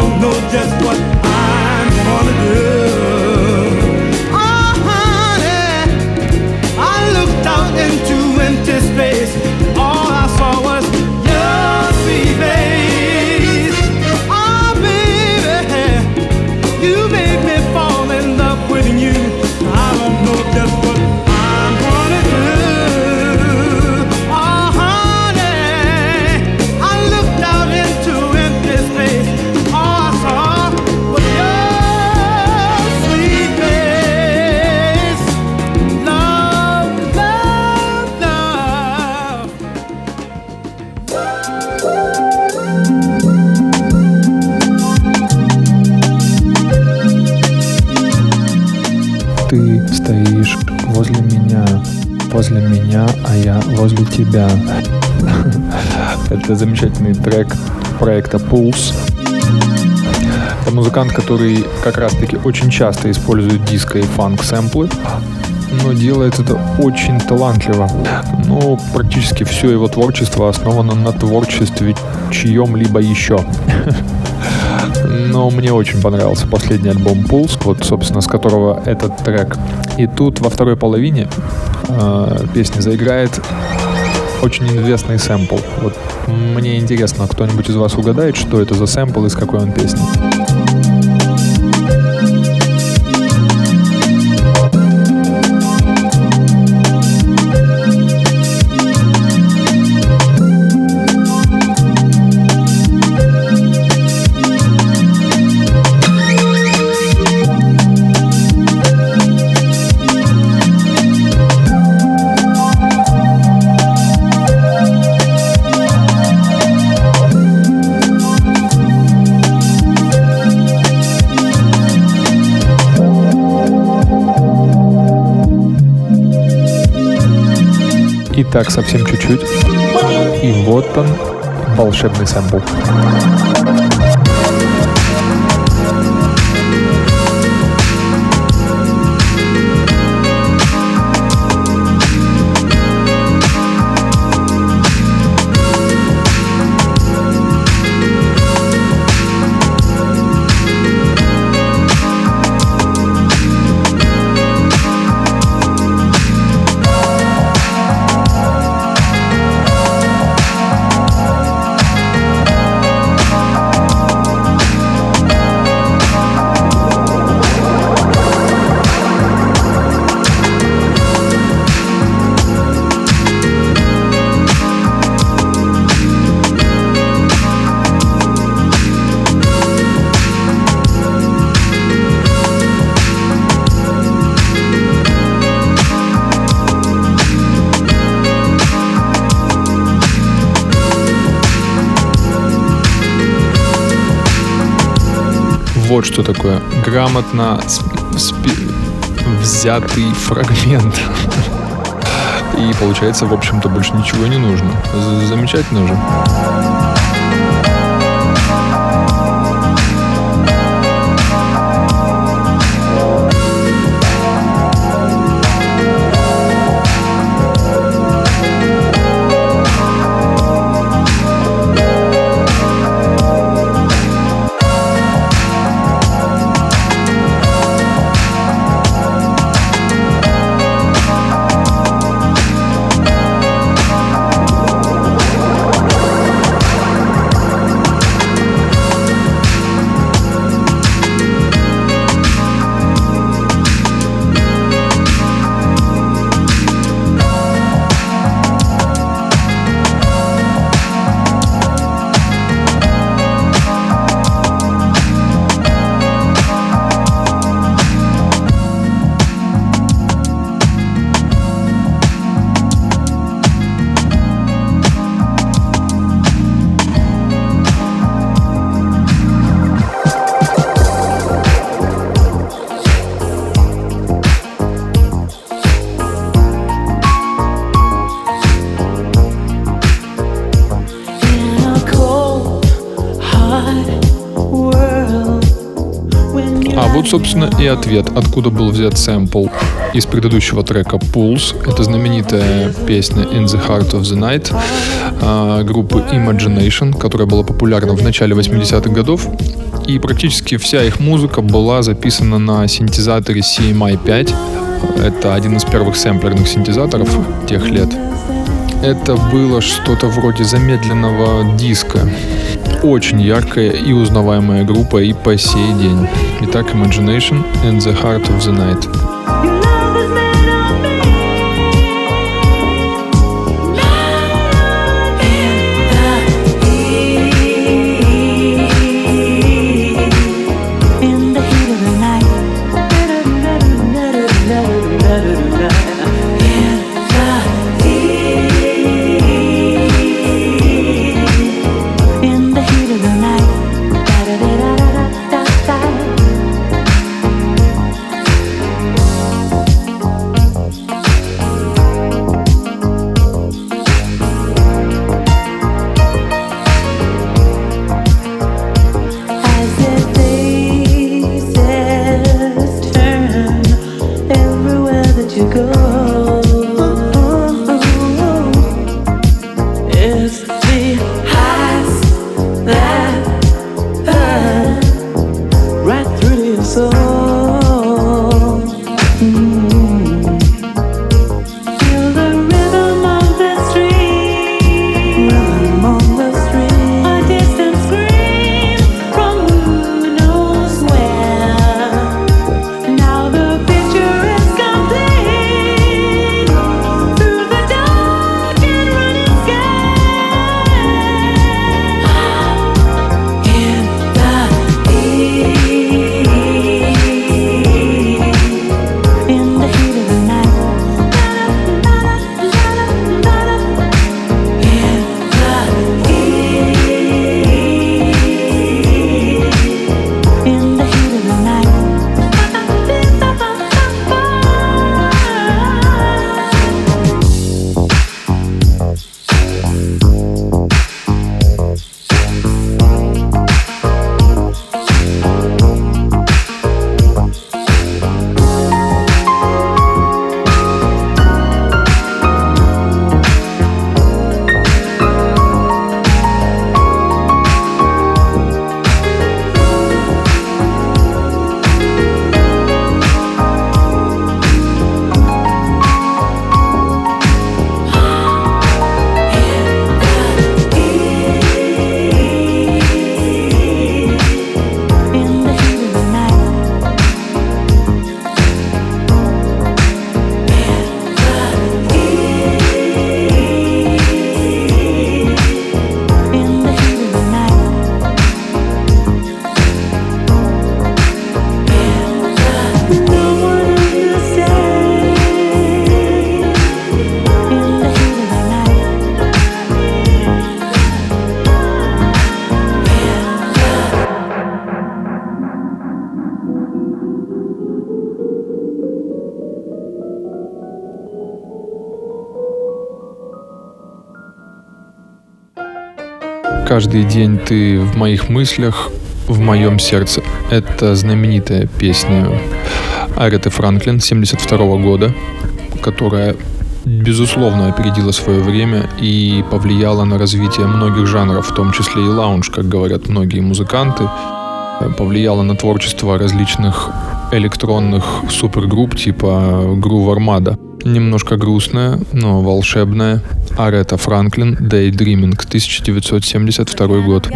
don't know just what тебя. Это замечательный трек проекта Pulse. Это музыкант, который как раз-таки очень часто использует диско и фанк-сэмплы, но делает это очень талантливо. Ну, практически все его творчество основано на творчестве чьем-либо еще. Но мне очень понравился последний альбом Pulse, вот, собственно, с которого этот трек. И тут во второй половине э, песни заиграет очень известный сэмпл. Вот мне интересно, кто-нибудь из вас угадает, что это за сэмпл и с какой он песни? Так совсем чуть-чуть. И вот он, волшебный сэмпл. Вот что такое. Грамотно взятый фрагмент. И получается, в общем-то, больше ничего не нужно. Замечательно же. Собственно, и ответ, откуда был взят сэмпл из предыдущего трека Pulse. Это знаменитая песня In the Heart of the Night э, группы Imagination, которая была популярна в начале 80-х годов И практически вся их музыка была записана на синтезаторе CMI 5. Это один из первых сэмплерных синтезаторов тех лет. Это было что-то вроде замедленного диска. Очень яркая и узнаваемая группа и по сей день. Итак, Imagination and the Heart of the Night. Каждый день ты в моих мыслях, в моем сердце. Это знаменитая песня Ареты Франклин 72 года, которая безусловно опередила свое время и повлияла на развитие многих жанров, в том числе и лаунж, как говорят многие музыканты, повлияла на творчество различных электронных супергрупп типа Groove Armada. Немножко грустная, но волшебная. Арета Франклин «Daydreaming», 1972 год.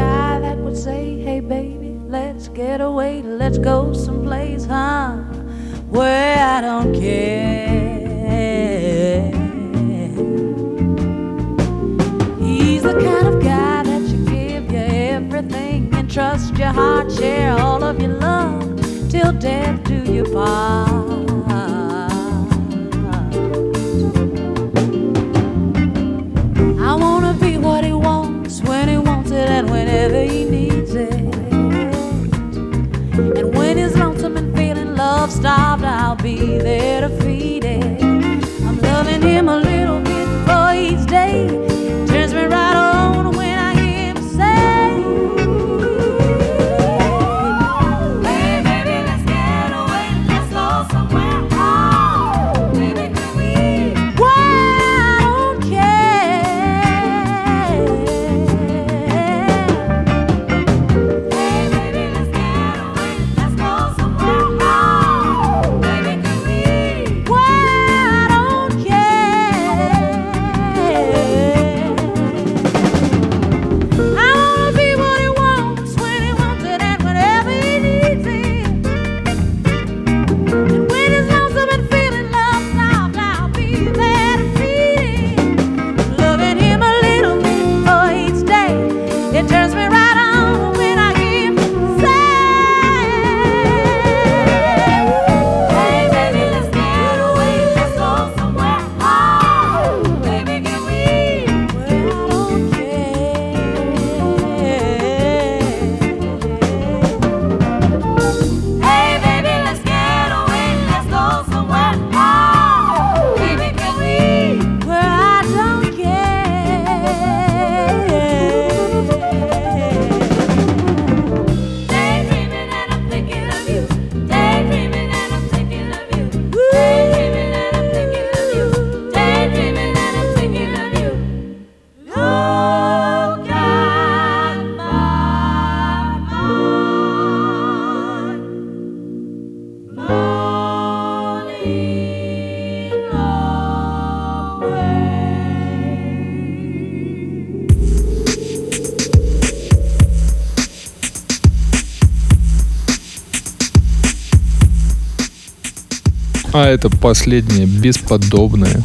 Это последняя бесподобная,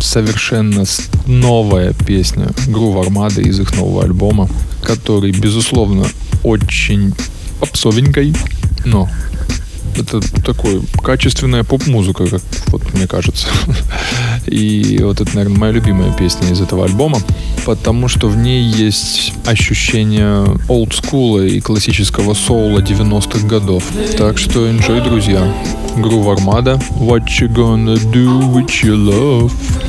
совершенно новая песня Грув Армады из их нового альбома, который, безусловно, очень попсовенькой, но это такой качественная поп-музыка, как вот мне кажется. И вот это, наверное, моя любимая песня из этого альбома, потому что в ней есть ощущение олдскула и классического соула 90-х годов. Так что enjoy, друзья. Groove Armada. What you gonna do with your love?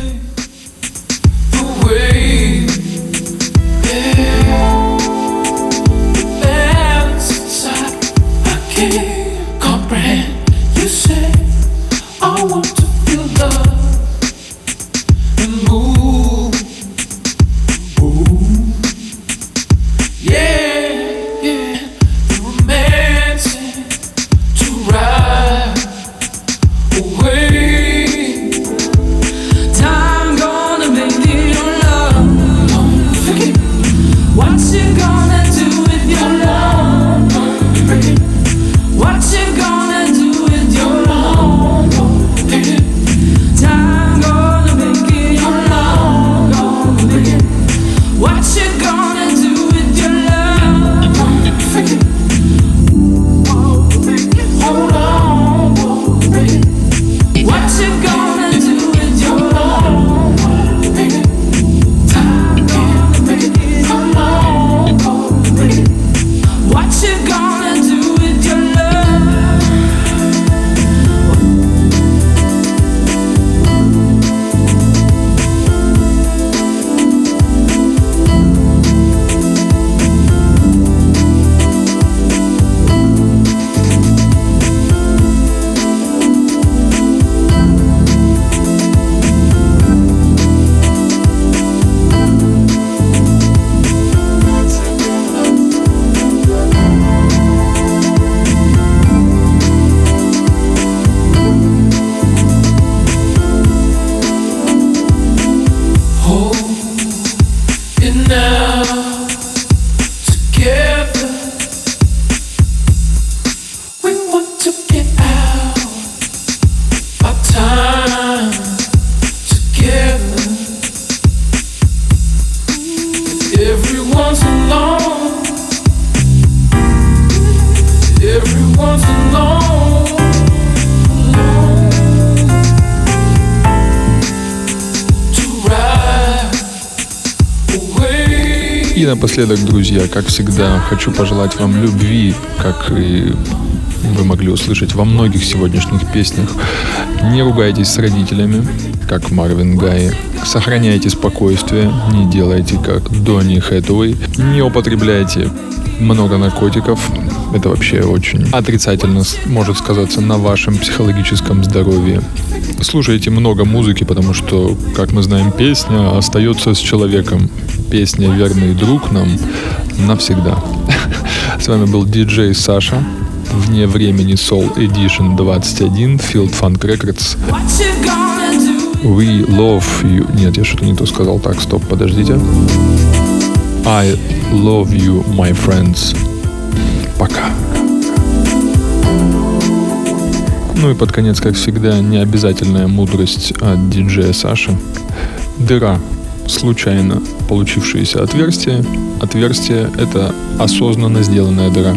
Напоследок, друзья, как всегда, хочу пожелать вам любви, как и вы могли услышать во многих сегодняшних песнях. Не ругайтесь с родителями, как Марвин Гай. Сохраняйте спокойствие, не делайте как Донни Хэтуэй. Не употребляйте много наркотиков. Это вообще очень отрицательно может сказаться на вашем психологическом здоровье. Слушайте много музыки, потому что, как мы знаем, песня остается с человеком песня «Верный друг» нам навсегда. С вами был диджей Саша. Вне времени Soul Edition 21, Field Funk Records. We love you. Нет, я что-то не то сказал. Так, стоп, подождите. I love you, my friends. Пока. Ну и под конец, как всегда, необязательная мудрость от диджея Саши. Дыра случайно получившееся отверстие. Отверстие — это осознанно сделанная дыра.